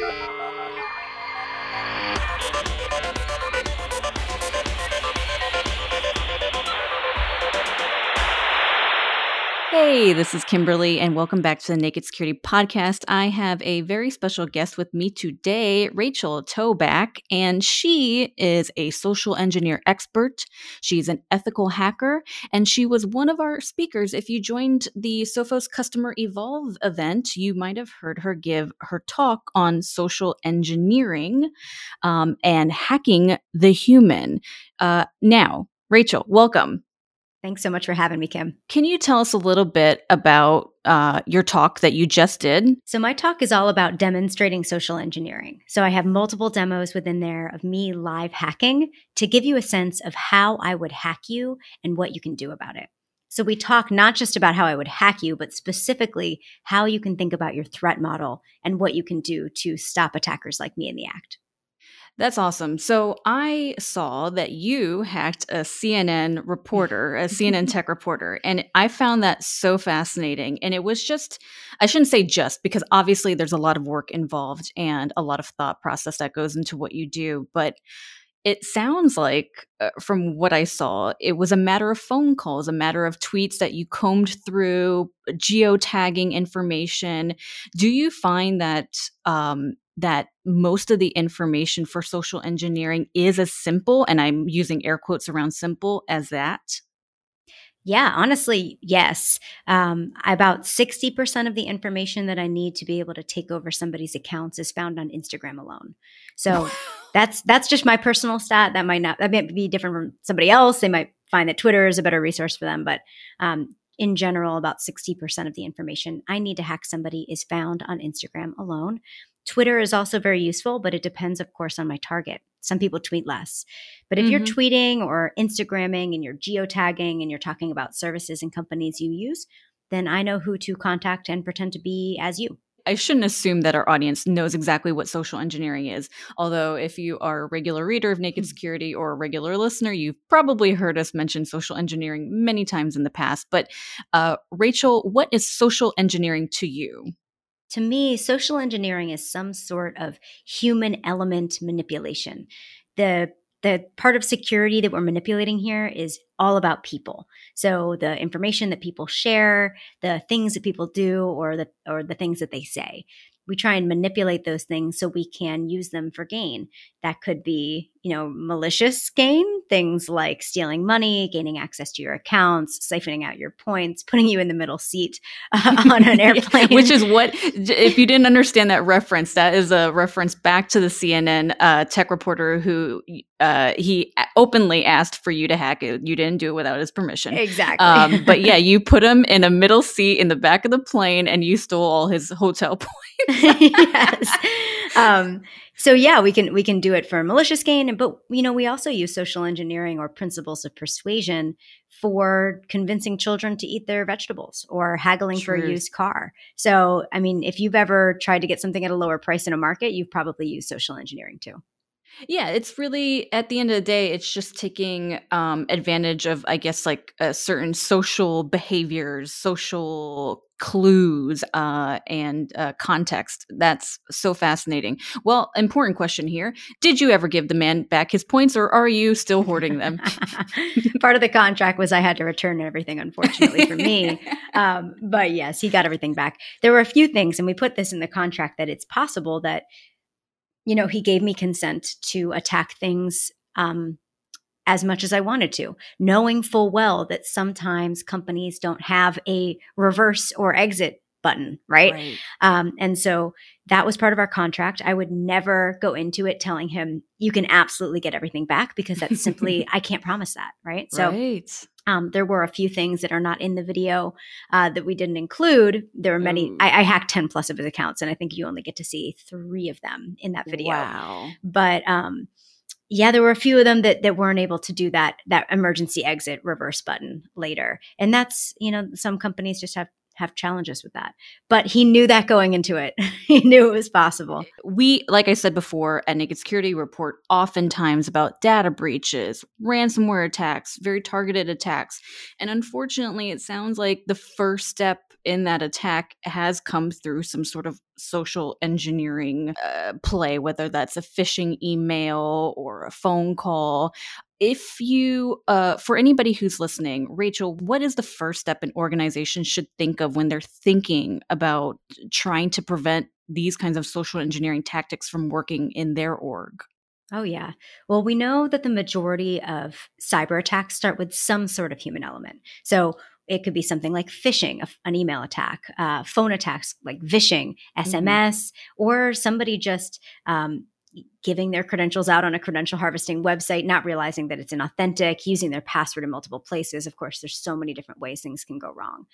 Bye. Hey, this is Kimberly, and welcome back to the Naked Security Podcast. I have a very special guest with me today, Rachel Tobac, and she is a social engineer expert. She's an ethical hacker, and she was one of our speakers. If you joined the Sophos Customer Evolve event, you might have heard her give her talk on social engineering um, and hacking the human. Uh, now, Rachel, welcome. Thanks so much for having me, Kim. Can you tell us a little bit about uh, your talk that you just did? So, my talk is all about demonstrating social engineering. So, I have multiple demos within there of me live hacking to give you a sense of how I would hack you and what you can do about it. So, we talk not just about how I would hack you, but specifically how you can think about your threat model and what you can do to stop attackers like me in the act. That's awesome. So I saw that you hacked a CNN reporter, a CNN tech reporter, and I found that so fascinating. And it was just, I shouldn't say just because obviously there's a lot of work involved and a lot of thought process that goes into what you do. But it sounds like, uh, from what I saw, it was a matter of phone calls, a matter of tweets that you combed through, geotagging information. Do you find that um, that most of the information for social engineering is as simple, and I'm using air quotes around simple, as that? Yeah, honestly, yes. Um, about 60% of the information that I need to be able to take over somebody's accounts is found on Instagram alone. So that's that's just my personal stat. That might not that might be different from somebody else. They might find that Twitter is a better resource for them, but um, in general, about 60% of the information I need to hack somebody is found on Instagram alone. Twitter is also very useful, but it depends, of course, on my target. Some people tweet less. But if mm-hmm. you're tweeting or Instagramming and you're geotagging and you're talking about services and companies you use, then I know who to contact and pretend to be as you. I shouldn't assume that our audience knows exactly what social engineering is. Although, if you are a regular reader of Naked hmm. Security or a regular listener, you've probably heard us mention social engineering many times in the past. But, uh, Rachel, what is social engineering to you? To me, social engineering is some sort of human element manipulation. The the part of security that we're manipulating here is all about people. So the information that people share, the things that people do or the or the things that they say we try and manipulate those things so we can use them for gain. That could be, you know, malicious gain, things like stealing money, gaining access to your accounts, siphoning out your points, putting you in the middle seat uh, on an airplane. Which is what, if you didn't understand that reference, that is a reference back to the CNN uh, tech reporter who uh, he openly asked for you to hack it. You didn't do it without his permission. Exactly. Um, but yeah, you put him in a middle seat in the back of the plane and you stole all his hotel points. yes. Um, so yeah, we can we can do it for malicious gain, but you know we also use social engineering or principles of persuasion for convincing children to eat their vegetables or haggling True. for a used car. So I mean, if you've ever tried to get something at a lower price in a market, you've probably used social engineering too. Yeah, it's really at the end of the day, it's just taking um, advantage of, I guess, like uh, certain social behaviors, social clues, uh, and uh, context. That's so fascinating. Well, important question here: Did you ever give the man back his points, or are you still hoarding them? Part of the contract was I had to return everything, unfortunately for me. Um, but yes, he got everything back. There were a few things, and we put this in the contract that it's possible that you know, he gave me consent to attack things um, as much as I wanted to, knowing full well that sometimes companies don't have a reverse or exit button, right? right. Um, and so that was part of our contract. I would never go into it telling him, you can absolutely get everything back because that's simply, I can't promise that, right? So right. Um, there were a few things that are not in the video uh, that we didn't include. There were many. I, I, hacked ten plus of his accounts, and I think you only get to see three of them in that video. Wow! But um, yeah, there were a few of them that that weren't able to do that that emergency exit reverse button later, and that's you know some companies just have have challenges with that. But he knew that going into it. he knew it was possible. We, like I said before, at Naked Security report oftentimes about data breaches, ransomware attacks, very targeted attacks. And unfortunately, it sounds like the first step in that attack has come through some sort of social engineering uh, play, whether that's a phishing email or a phone call. If you, uh, for anybody who's listening, Rachel, what is the first step an organization should think of when they're thinking about trying to prevent these kinds of social engineering tactics from working in their org? Oh, yeah. Well, we know that the majority of cyber attacks start with some sort of human element. So it could be something like phishing, an email attack, uh, phone attacks like vishing, SMS, mm-hmm. or somebody just um, giving their credentials out on a credential harvesting website, not realizing that it's inauthentic, using their password in multiple places. Of course, there's so many different ways things can go wrong.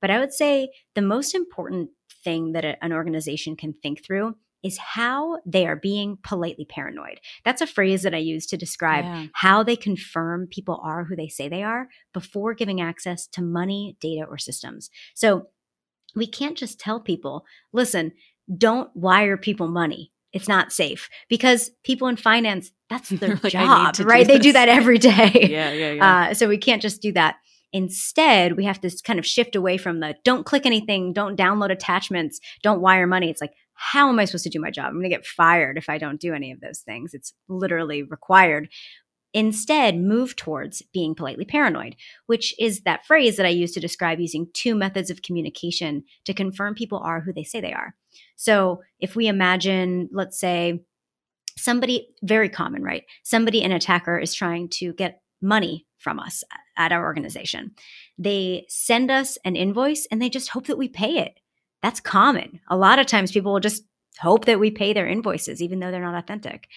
But I would say the most important thing that an organization can think through is how they are being politely paranoid. That's a phrase that I use to describe yeah. how they confirm people are who they say they are before giving access to money, data, or systems. So we can't just tell people, listen, don't wire people money. It's not safe because people in finance, that's their like, job, right? They do that every day. yeah, yeah, yeah. Uh, so we can't just do that. Instead, we have to kind of shift away from the don't click anything, don't download attachments, don't wire money. It's like, how am I supposed to do my job? I'm going to get fired if I don't do any of those things. It's literally required. Instead, move towards being politely paranoid, which is that phrase that I use to describe using two methods of communication to confirm people are who they say they are. So if we imagine, let's say, somebody, very common, right? Somebody, an attacker, is trying to get money from us at our organization. They send us an invoice and they just hope that we pay it. That's common. A lot of times people will just hope that we pay their invoices, even though they're not authentic.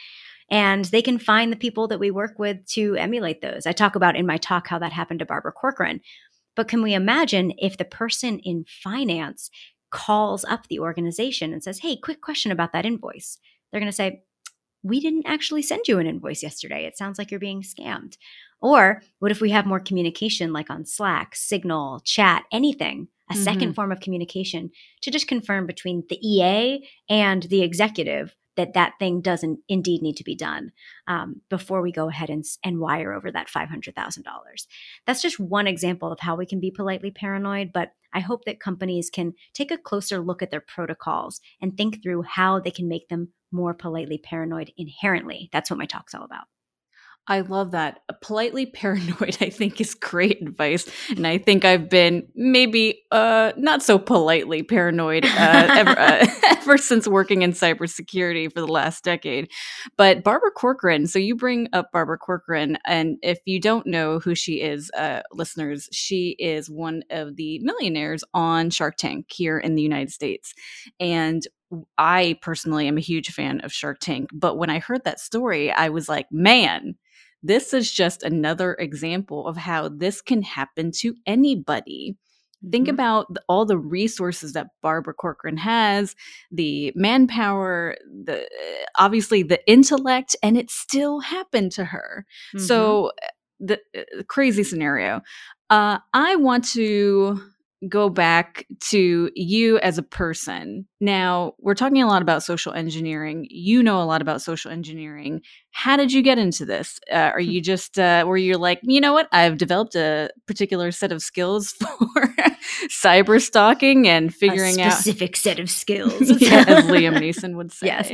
And they can find the people that we work with to emulate those. I talk about in my talk how that happened to Barbara Corcoran. But can we imagine if the person in finance calls up the organization and says, Hey, quick question about that invoice? They're going to say, We didn't actually send you an invoice yesterday. It sounds like you're being scammed. Or what if we have more communication like on Slack, Signal, chat, anything? A mm-hmm. second form of communication to just confirm between the EA and the executive that that thing doesn't indeed need to be done um, before we go ahead and, and wire over that $500,000. That's just one example of how we can be politely paranoid, but I hope that companies can take a closer look at their protocols and think through how they can make them more politely paranoid inherently. That's what my talk's all about. I love that. Politely paranoid, I think, is great advice. And I think I've been maybe uh, not so politely paranoid uh, ever, uh, ever since working in cybersecurity for the last decade. But Barbara Corcoran, so you bring up Barbara Corcoran. And if you don't know who she is, uh, listeners, she is one of the millionaires on Shark Tank here in the United States. And I personally am a huge fan of Shark Tank. But when I heard that story, I was like, man, this is just another example of how this can happen to anybody. Think mm-hmm. about the, all the resources that Barbara Corcoran has, the manpower, the obviously the intellect, and it still happened to her. Mm-hmm. So the uh, crazy scenario. Uh, I want to go back to you as a person. Now, we're talking a lot about social engineering. You know a lot about social engineering. How did you get into this? Uh, are you just, uh, were you like, you know what? I've developed a particular set of skills for cyber stalking and figuring out a specific out. set of skills. yeah, as Liam Neeson would say. Yes.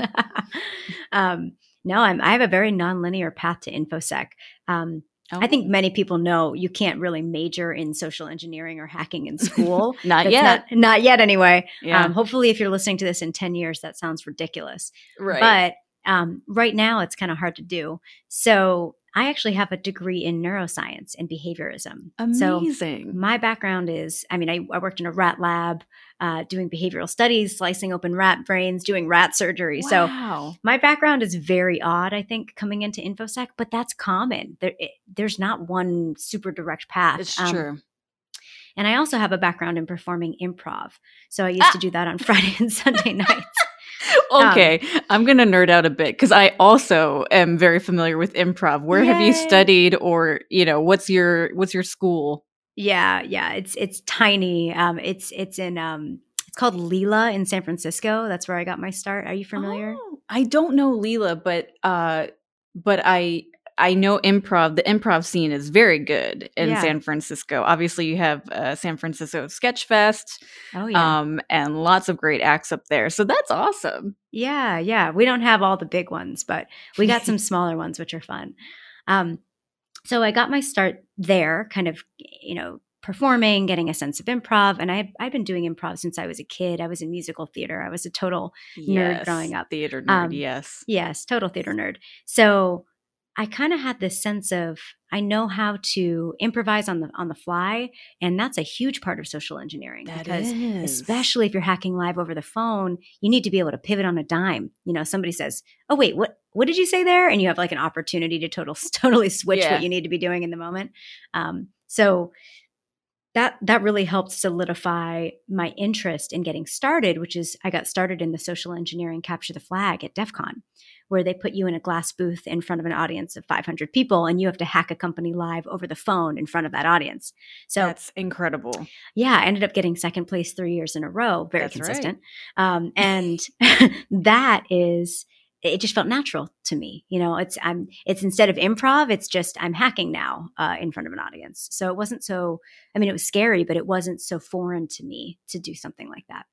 um, no, I'm, I have a very nonlinear path to InfoSec. Um, Oh. I think many people know you can't really major in social engineering or hacking in school. not That's yet. Not, not, yet, anyway. Yeah. Um, hopefully, if you're listening to this in 10 years, that sounds ridiculous. Right. But um, right now, it's kind of hard to do. So I actually have a degree in neuroscience and behaviorism. Amazing. So my background is, I mean, I, I worked in a rat lab uh, doing behavioral studies, slicing open rat brains, doing rat surgery. Wow. So my background is very odd, I think, coming into InfoSec, but that's common. There, it, there's not one super direct path. It's um, true. And I also have a background in performing improv. So I used ah. to do that on Friday and Sunday nights. okay, um, I'm going to nerd out a bit because I also am very familiar with improv. Where yay. have you studied, or you know, what's your what's your school? Yeah, yeah, it's it's tiny. Um, it's it's in um, it's called Leela in San Francisco. That's where I got my start. Are you familiar? Oh, I don't know Leela, but uh, but I I know improv. The improv scene is very good in Yeah. San Francisco. Obviously, you have uh, San Francisco Sketch Fest, Oh yeah, um, and lots of great acts up there. So that's awesome. yeah, yeah. We don't have all the big ones, but we got some smaller ones which are fun. Um, so I got my start there, kind of, you know, performing, getting a sense of improv, and I I've been doing improv since I was a kid. I was in musical theater. I was a total Nerd growing up. theater nerd. Um, yes, Yes, total theater nerd. So I kind of had this sense of I know how to improvise on the on the fly, and that's a huge part of social engineering that because is especially if you're hacking live over the phone, you need to be able to pivot on a dime. You know, somebody says, "Oh wait, what what did you say there?" and you have like an opportunity to total totally switch Yeah. what you need to be doing in the moment. Um, so that that really helped solidify my interest in getting started, which is I got started in the social engineering capture the flag at DEF CON, where they put you in a glass booth in front of an audience of 500 people and you have to hack a company live over the phone in front of that audience. So that's incredible. yeah, I ended up getting second place three years in a row, very That's right. consistent. Um, and that is, it just felt natural to me. You know, it's I'm it's instead of improv, it's just I'm hacking now uh, in front of an audience. So it wasn't so. I mean, it was scary, but it wasn't so foreign to me to do something like that.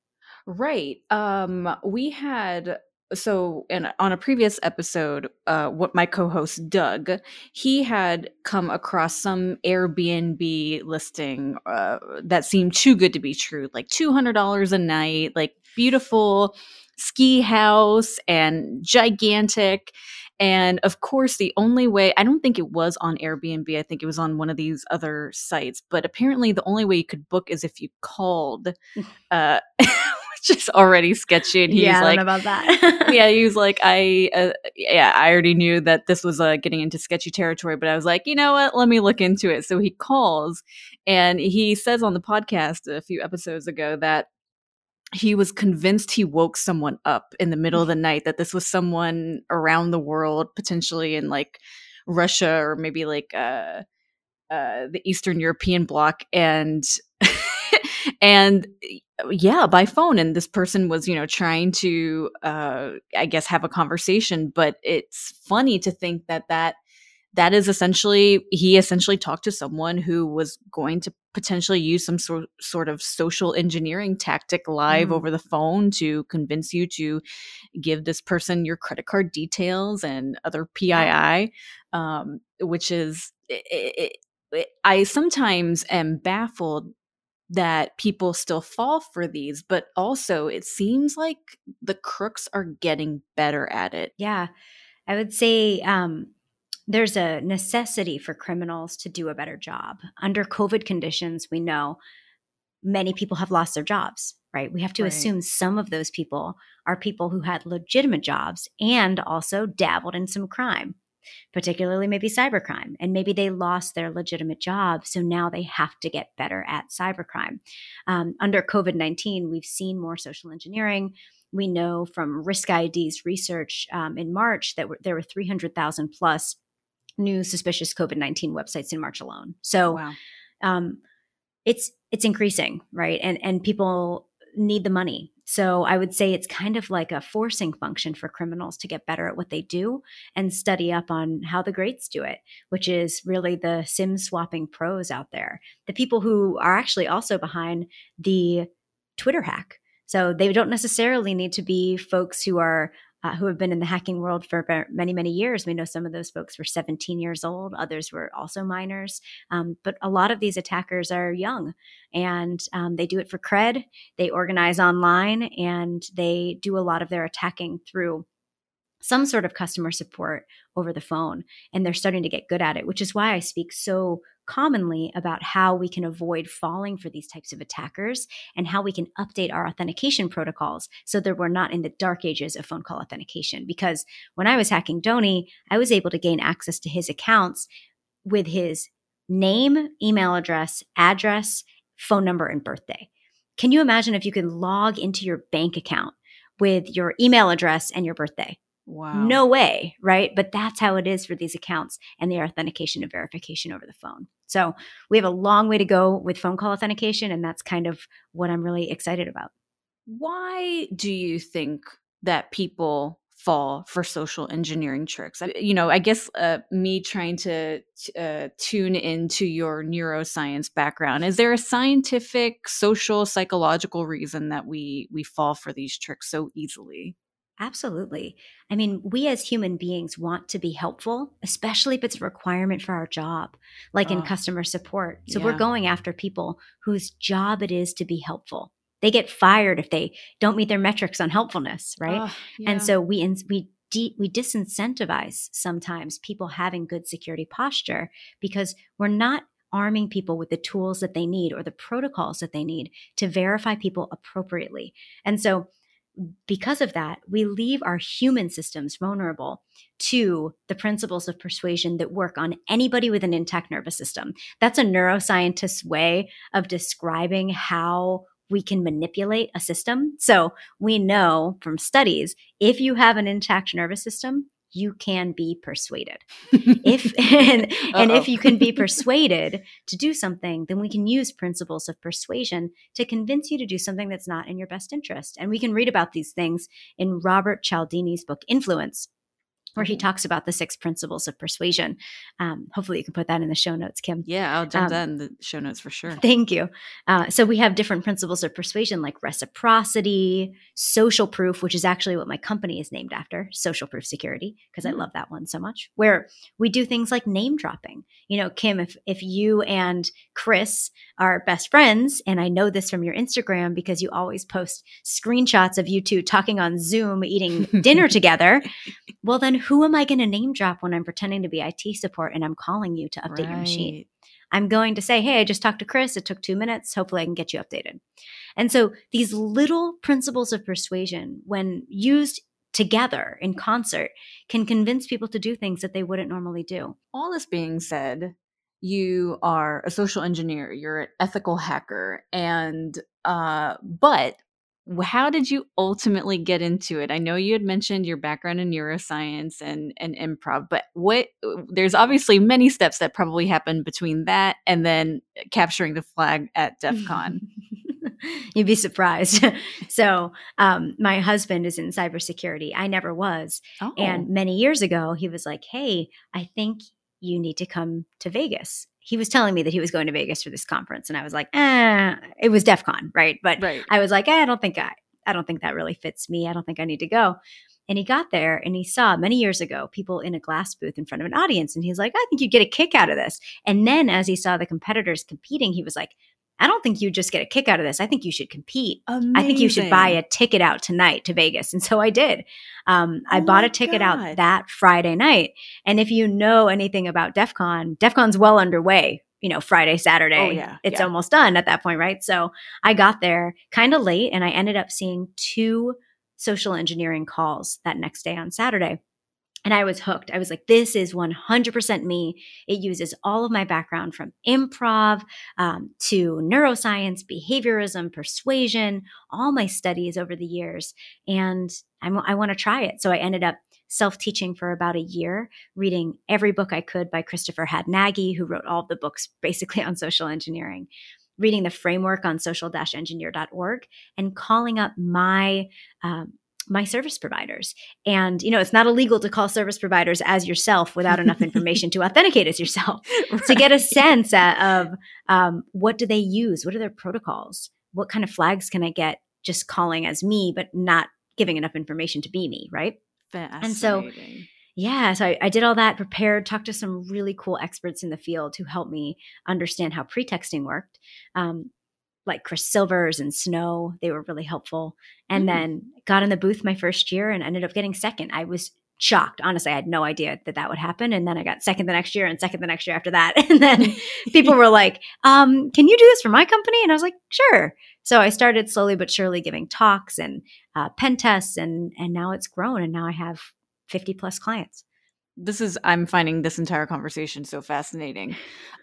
Right. Um, we had so and on a previous episode, uh, what my co-host Doug, he had come across some Airbnb listing uh, that seemed too good to be true, like two hundred dollars a night, like beautiful ski house and gigantic. And of course, the only way, I don't think it was on Airbnb. I think it was on one of these other sites. But apparently, the only way you could book is if you called, uh, which is already sketchy. And he's yeah, like, I don't know about that. yeah, he was like, I, uh, yeah, I already knew that this was uh, getting into sketchy territory, but I was like, you know what? Let me look into it. So he calls and he says on the podcast a few episodes ago that he was convinced he woke someone up in the middle of the night, that this was someone around the world, potentially in like Russia or maybe like uh, uh, the Eastern European bloc. And, and yeah, by phone. And this person was, you know, trying to, uh, I guess, have a conversation. But it's funny to think that that that is essentially he essentially talked to someone who was going to potentially use some sort sort of social engineering tactic live Mm. over the phone to convince you to give this person your credit card details and other PII, um, which is it, it, it, I sometimes am baffled that people still fall for these, but also it seems like the crooks are getting better at it. Yeah, I would say um, there's a necessity for criminals to do a better job. Under COVID conditions, we know many people have lost their jobs, right? We have to Right. assume some of those people are people who had legitimate jobs and also dabbled in some crime, particularly maybe cybercrime. And maybe they lost their legitimate job. So now they have to get better at cybercrime. Um, under COVID 19, we've seen more social engineering. We know from RiskIQ's research um, in March that there were 300,000 plus new suspicious COVID 19 websites in March alone. So Wow. um, it's it's increasing, right? And and people need the money. So I would say it's kind of like a forcing function for criminals to get better at what they do and study up on how the greats do it, which is really the sim swapping pros out there. The people who are actually also behind the Twitter hack. So they don't necessarily need to be folks who are uh, who have been in the hacking world for many many years. We know some of those folks were 17 years old. Others were also minors. Um, but a lot of these attackers are young and um, they do it for cred. They organize online and they do a lot of their attacking through some sort of customer support over the phone. And they're starting to get good at it, which is why I speak so commonly about how we can avoid falling for these types of attackers and how we can update our authentication protocols so that we're not in the dark ages of phone call authentication. Because when I was hacking Donny, I was able to gain access to his accounts with his name, email address, address, phone number, and birthday. Can you imagine if you could log into your bank account with your email address and your birthday? Wow. No way, right? But that's how it is for these accounts and the authentication and verification over the phone. So we have a long way to go with phone call authentication, and that's kind of what I'm really excited about. Why do you think that people fall for social engineering tricks? You know, I guess uh, me trying to uh, tune into your neuroscience background. Is there a scientific, social, psychological reason that we we fall for these tricks so easily? Absolutely. I mean, we as human beings want to be helpful, especially if it's a requirement for our job, like in customer support. So we're going after people whose job it is to be helpful. They get fired if they don't meet their metrics on helpfulness, right? Oh, And so we we de- we disincentivize sometimes people having good security posture because we're not arming people with the tools that they need or the protocols that they need to verify people appropriately. And so because of that, we leave our human systems vulnerable to the principles of persuasion that work on anybody with an intact nervous system. That's a neuroscientist's way of describing how we can manipulate a system. So we know from studies if you have an intact nervous system, you can be persuaded. If and, and if you can be persuaded to do something, then we can use principles of persuasion to convince you to do something that's not in your best interest. And we can read about these things in Robert Cialdini's book Influence, where he Mhm. talks about the six principles of persuasion. Um, hopefully, you can put that in the show notes, Kim. yeah, I'll jump Um, that in the show notes for sure. Thank you. Uh, so we have different principles of persuasion like reciprocity, social proof, which is actually what my company is named after, social proof security, because I Mm. love that one so much. Where we do things like name dropping. You know, Kim, if if you and Chris are best friends, and I know this from your Instagram because you always post screenshots of you two talking on Zoom eating dinner together. Well, then who am I going to name drop when I'm pretending to be IT support and I'm calling you to update your machine? I'm going to say, hey, I just talked to Chris. It took two minutes. Hopefully, I can get you updated. And so these little principles of persuasion, when used together in concert, can convince people to do things that they wouldn't normally do. all this being said, you are a social engineer, you're an ethical hacker, and uh, but how did you ultimately get into it? I know you had mentioned your background in neuroscience and and improv, but what there's obviously many steps that probably happened between that and then capturing the flag at DEF CON. You'd be surprised. so, um, my husband is in cybersecurity. I never was. Oh, And many years ago, he was like, Hey, I think you need to come to Vegas. He was telling me that he was going to Vegas for this conference. And I was like, eh, it was DEF CON, right? But right. I was like, eh, I don't think I, I don't think that really fits me. I don't think I need to go. And he got there and he saw many years ago people in a glass booth in front of an audience. And he's like, I think you'd get a kick out of this. And then as he saw the competitors competing, he was like, I don't think you just get a kick out of this. I think you should compete. I think you should buy a ticket out tonight to Vegas. And so I did. Um, I Oh bought a ticket God. out that Friday night. And if you know anything about DEF CON, DEF CON's well underway, you know, Friday, Saturday. Oh, yeah, It's yeah. almost done at that point, right? So I got there kind of late and I ended up seeing two social engineering calls that next day on Saturday. And I was hooked. I was like, this is 100% me. It uses all of my background from improv um, to neuroscience, behaviorism, persuasion, all my studies over the years. And I'm, I want to try it. So I ended up self teaching for about a year, reading every book I could by Christopher Hadnagy, who wrote all the books basically on social engineering, reading the framework on social engineer.org, and calling up my um, my service providers. And you know, it's not illegal to call service providers as yourself without enough information to authenticate as yourself. To get a sense at, of um, what do they use, what are their protocols, what kind of flags can I get just calling as me, but not giving enough information to be me, right? And so- Yeah, so I, I did all that, prepared, talked to some really cool experts in the field who helped me understand how pretexting worked, um, like Chris Silvers and Snow. They were really helpful. And Mm. then got in the booth my first year and ended up getting second. I was shocked. Honestly, I had no idea that that would happen. And then I got second the next year and second the next year after that. And then people were like, um, can you do this for my company? And I was like, sure. So I started slowly but surely giving talks and uh, pen tests, and and now it's grown, and now I have 50 plus clients. This is i'm finding this entire conversation so fascinating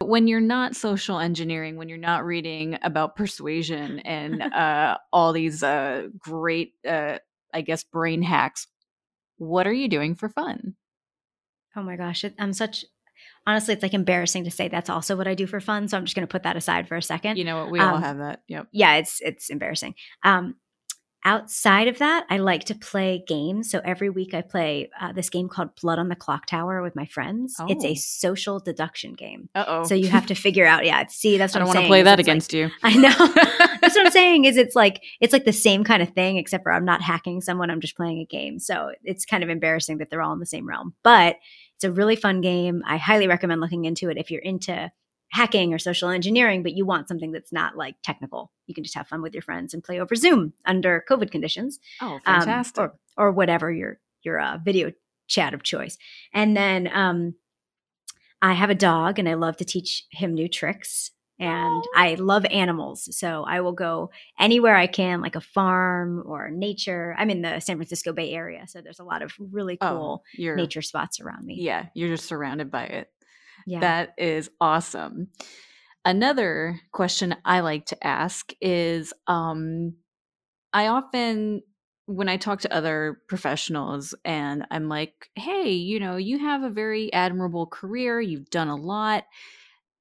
when you're not social engineering when you're not reading about persuasion and uh, all these uh, great uh, i guess brain hacks what are you doing for fun? Oh my gosh, I'm such honestly, it's like embarrassing to say that's also what I do for fun. So I'm just going to put that aside for a second. You know what? We um, all have that. Yep. Yeah, it's it's embarrassing. Um, outside of that, I like to play games. So every week I play uh, this game called Blood on the Clock Tower with my friends. Oh. It's a oh. social deduction game. Oh. So you have to figure out. Yeah, see, that's what I don't want to play that against like, you. I know. that's what I'm saying. Is it's like it's like the same kind of thing, except for I'm not hacking someone. I'm just playing a game. So it's kind of embarrassing that they're all in the same realm, but it's a really fun game. I highly recommend looking into it if you're into hacking or social engineering, but you want something that's not like technical. You can just have fun with your friends and play over Zoom under COVID conditions. Oh, fantastic! Um, or, or whatever your your uh, video chat of choice. And then um, I have a dog, and I love to teach him new tricks. And oh. I love animals, so I will go anywhere I can, like a farm or nature. I'm in the San Francisco Bay Area, so there's a lot of really oh, cool oh, nature spots around me. Yeah, you're just surrounded by it. Yeah. That is awesome. Another question I like to ask is um, I often, when I talk to other professionals and I'm like, hey, you know, you have a very admirable career, you've done a lot.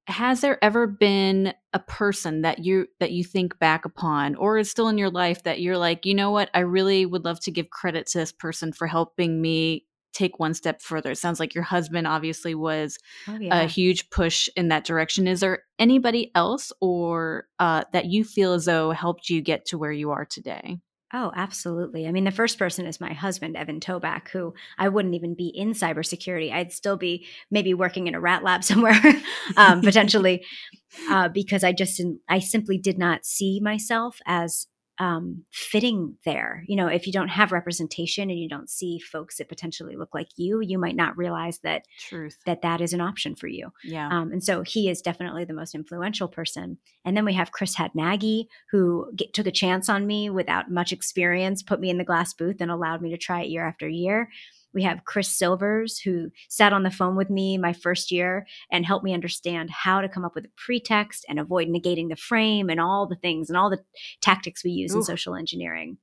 Has there ever been a person that you that you think back upon or is still in your life that you're like, you know what, I really would love to give credit to this person for helping me take one step further. It sounds like your husband obviously was oh, yeah. a huge push in that direction. Is there anybody else or uh, that you feel as though helped you get to where you are today? Oh, absolutely. I mean, the first person is my husband, Evan Tobac, who I wouldn't even be in cybersecurity. I'd still be maybe working in a rat lab somewhere, um, potentially, uh, because I just didn't. I simply did not see myself as um, fitting there. You know, if you don't have representation and you don't see folks that potentially look like you, you might not realize that truth that that is an option for you. Yeah. Um, and so he is definitely the most influential person. And then we have Chris Hadnagy, who get, took a chance on me without much experience, put me in the glass booth, and allowed me to try it year after year. We have Chris Silvers, who sat on the phone with me my first year and helped me understand how to come up with a pretext and avoid negating the frame and all the things and all the tactics we use Ooh. in social engineering.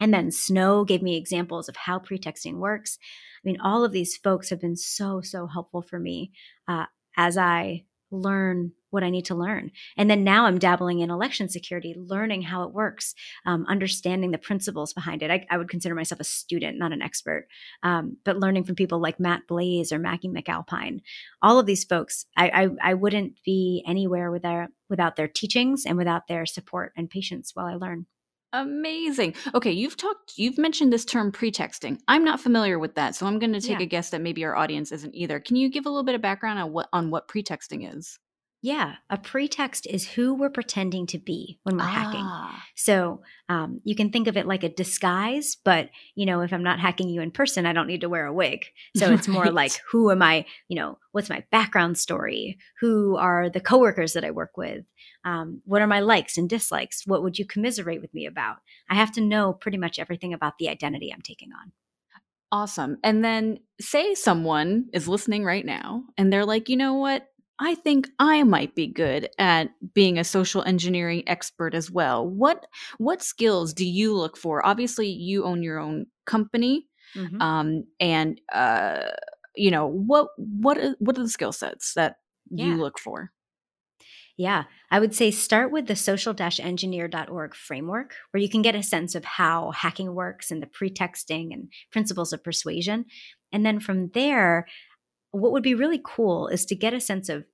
And then Snow gave me examples of how pretexting works. I mean, all of these folks have been so, so helpful for me uh, as I learn what I need to learn. And then now I'm dabbling in election security, learning how it works, um, understanding the principles behind it. I, I, would consider myself a student, not an expert, um, but learning from people like Matt Blaze or Maggie MacAlpine. All of these folks, I, I, I wouldn't be anywhere without, without their teachings and without their support and patience while I learn. Amazing. Okay, you've talked you've mentioned this term pretexting. I'm not familiar with that, so I'm going to take yeah. a guess that maybe our audience isn't either. Can you give a little bit of background on what on what pretexting is? Yeah, a pretext is who we're pretending to be when we're ah. hacking. So um, you can think of it like a disguise, but you know, if I'm not hacking you in person, I don't need to wear a wig. So it's more like, who am I? You know, what's my background story? Who are the coworkers that I work with? Um, what are my likes and dislikes? What would you commiserate with me about? I have to know pretty much everything about the identity I'm taking on. Awesome. And then say someone is listening right now and they're like, you know what? I think I might be good at being a social engineering expert as well. What what skills do you look for? Obviously, you own your own company, mm-hmm. um, and uh, you know what what what are the skill sets that yeah. you look for? Yeah, I would say start with the social-engineer.org framework, where you can get a sense of how hacking works and the pretexting and principles of persuasion. And then from there, what would be really cool is to get a sense of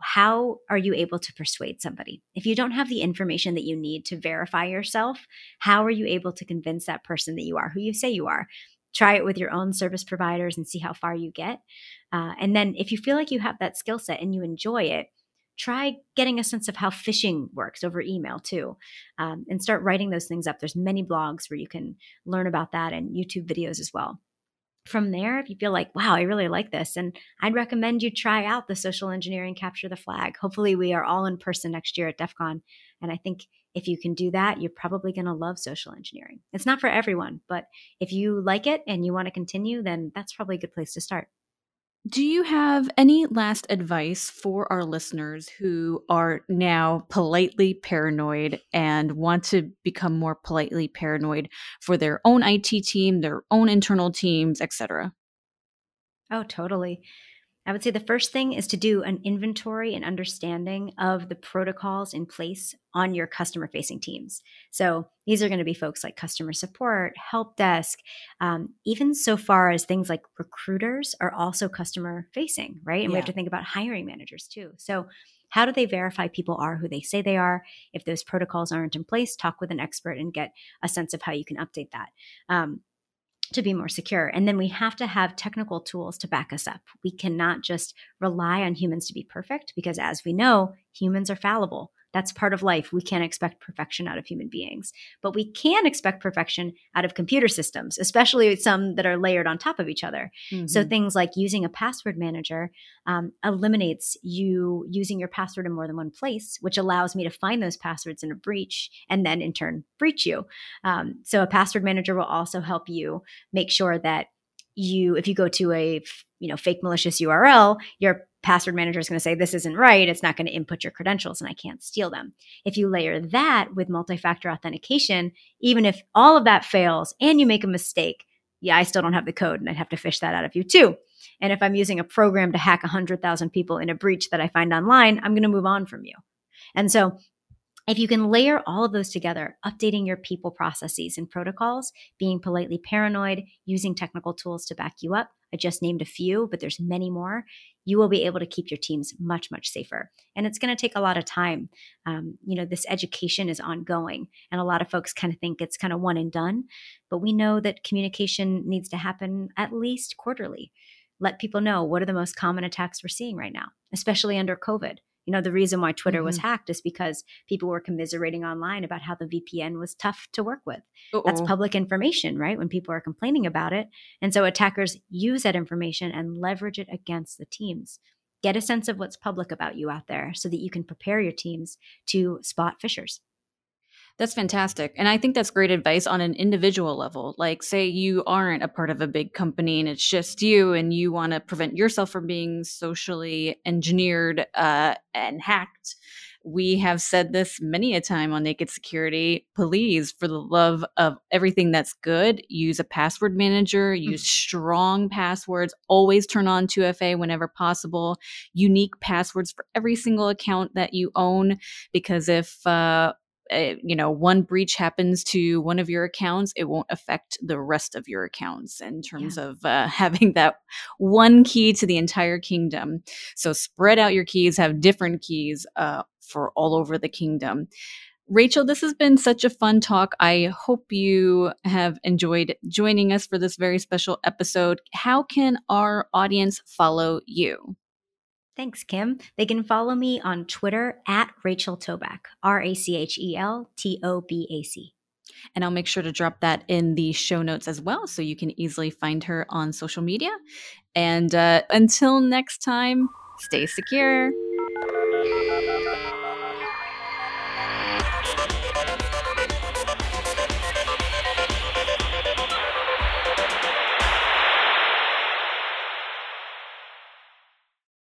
how are you able to persuade somebody? If you don't have the information that you need to verify yourself, how are you able to convince that person that you are who you say you are? Try it with your own service providers and see how far you get. Uh, and then, if you feel like you have that skill set and you enjoy it, try getting a sense of how phishing works over email too um, and start writing those things up there's many blogs where you can learn about that and youtube videos as well from there, if you feel like, wow, I really like this, and I'd recommend you try out the social engineering capture the flag. Hopefully, we are all in person next year at DEF CON. And I think if you can do that, you're probably going to love social engineering. It's not for everyone, but if you like it and you want to continue, then that's probably a good place to start. Do you have any last advice for our listeners who are now politely paranoid and want to become more politely paranoid for their own IT team, their own internal teams, etc.? Oh, totally. I would say the first thing is to do an inventory and understanding of the protocols in place on your customer facing teams. So these are going to be folks like customer support, help desk, um, even so far as things like recruiters are also customer facing, right? And yeah. we have to think about hiring managers too. So how do they verify people are who they say they are? If those protocols aren't in place, talk with an expert and get a sense of how you can update that. Um, to be more secure. And then we have to have technical tools to back us up. We cannot just rely on humans to be perfect because, as we know, humans are fallible. That's part of life. We can't expect perfection out of human beings, but we can expect perfection out of computer systems, especially some that are layered on top of each other. Mm-hmm. So things like using a password manager um, eliminates you using your password in more than one place, which allows me to find those passwords in a breach and then in turn breach you. Um, so a password manager will also help you make sure that you if you go to a you know fake malicious url your password manager is going to say this isn't right. It's not going to input your credentials and i can't steal them. If you layer that with multi-factor authentication even if all of that fails and you make a mistake yeah i still don't have the code and i'd have to fish that out of you too. And if i'm using a program to hack 100000 people in a breach that i find online i'm going to move on from you. And so if you can layer all of those together, updating your people processes and protocols, being politely paranoid, using technical tools to back you up, I just named a few, but there's many more, you will be able to keep your teams much, much safer. And it's going to take a lot of time. Um, you know, this education is ongoing, and a lot of folks kind of think it's kind of one and done, but we know that communication needs to happen at least quarterly. Let people know what are the most common attacks we're seeing right now, especially under COVID. You know, the reason why Twitter mm-hmm. was hacked is because people were commiserating online about how the VPN was tough to work with. Uh-oh. That's public information, right? When people are complaining about it. And so attackers use that information and leverage it against the teams. Get a sense of what's public about you out there so that you can prepare your teams to spot phishers. That's fantastic. And I think that's great advice on an individual level. Like, say you aren't a part of a big company and it's just you, and you want to prevent yourself from being socially engineered uh, and hacked. We have said this many a time on Naked Security. Please, for the love of everything that's good, use a password manager, hmm. use strong passwords, always turn on 2FA whenever possible, unique passwords for every single account that you own. Because if uh, uh, you know one breach happens to one of your accounts it won't affect the rest of your accounts in terms yeah. of uh, having that one key to the entire kingdom so spread out your keys have different keys uh, for all over the kingdom Rachel, this has been such a fun talk. I hope you have enjoyed joining us for this very special episode. How can our audience follow you? Thanks, Kim. They can follow me on Twitter at Rachel Tobac, R A C H E L T O B A C. And I'll make sure to drop that in the show notes as well so you can easily find her on social media. And uh, until next time, stay secure.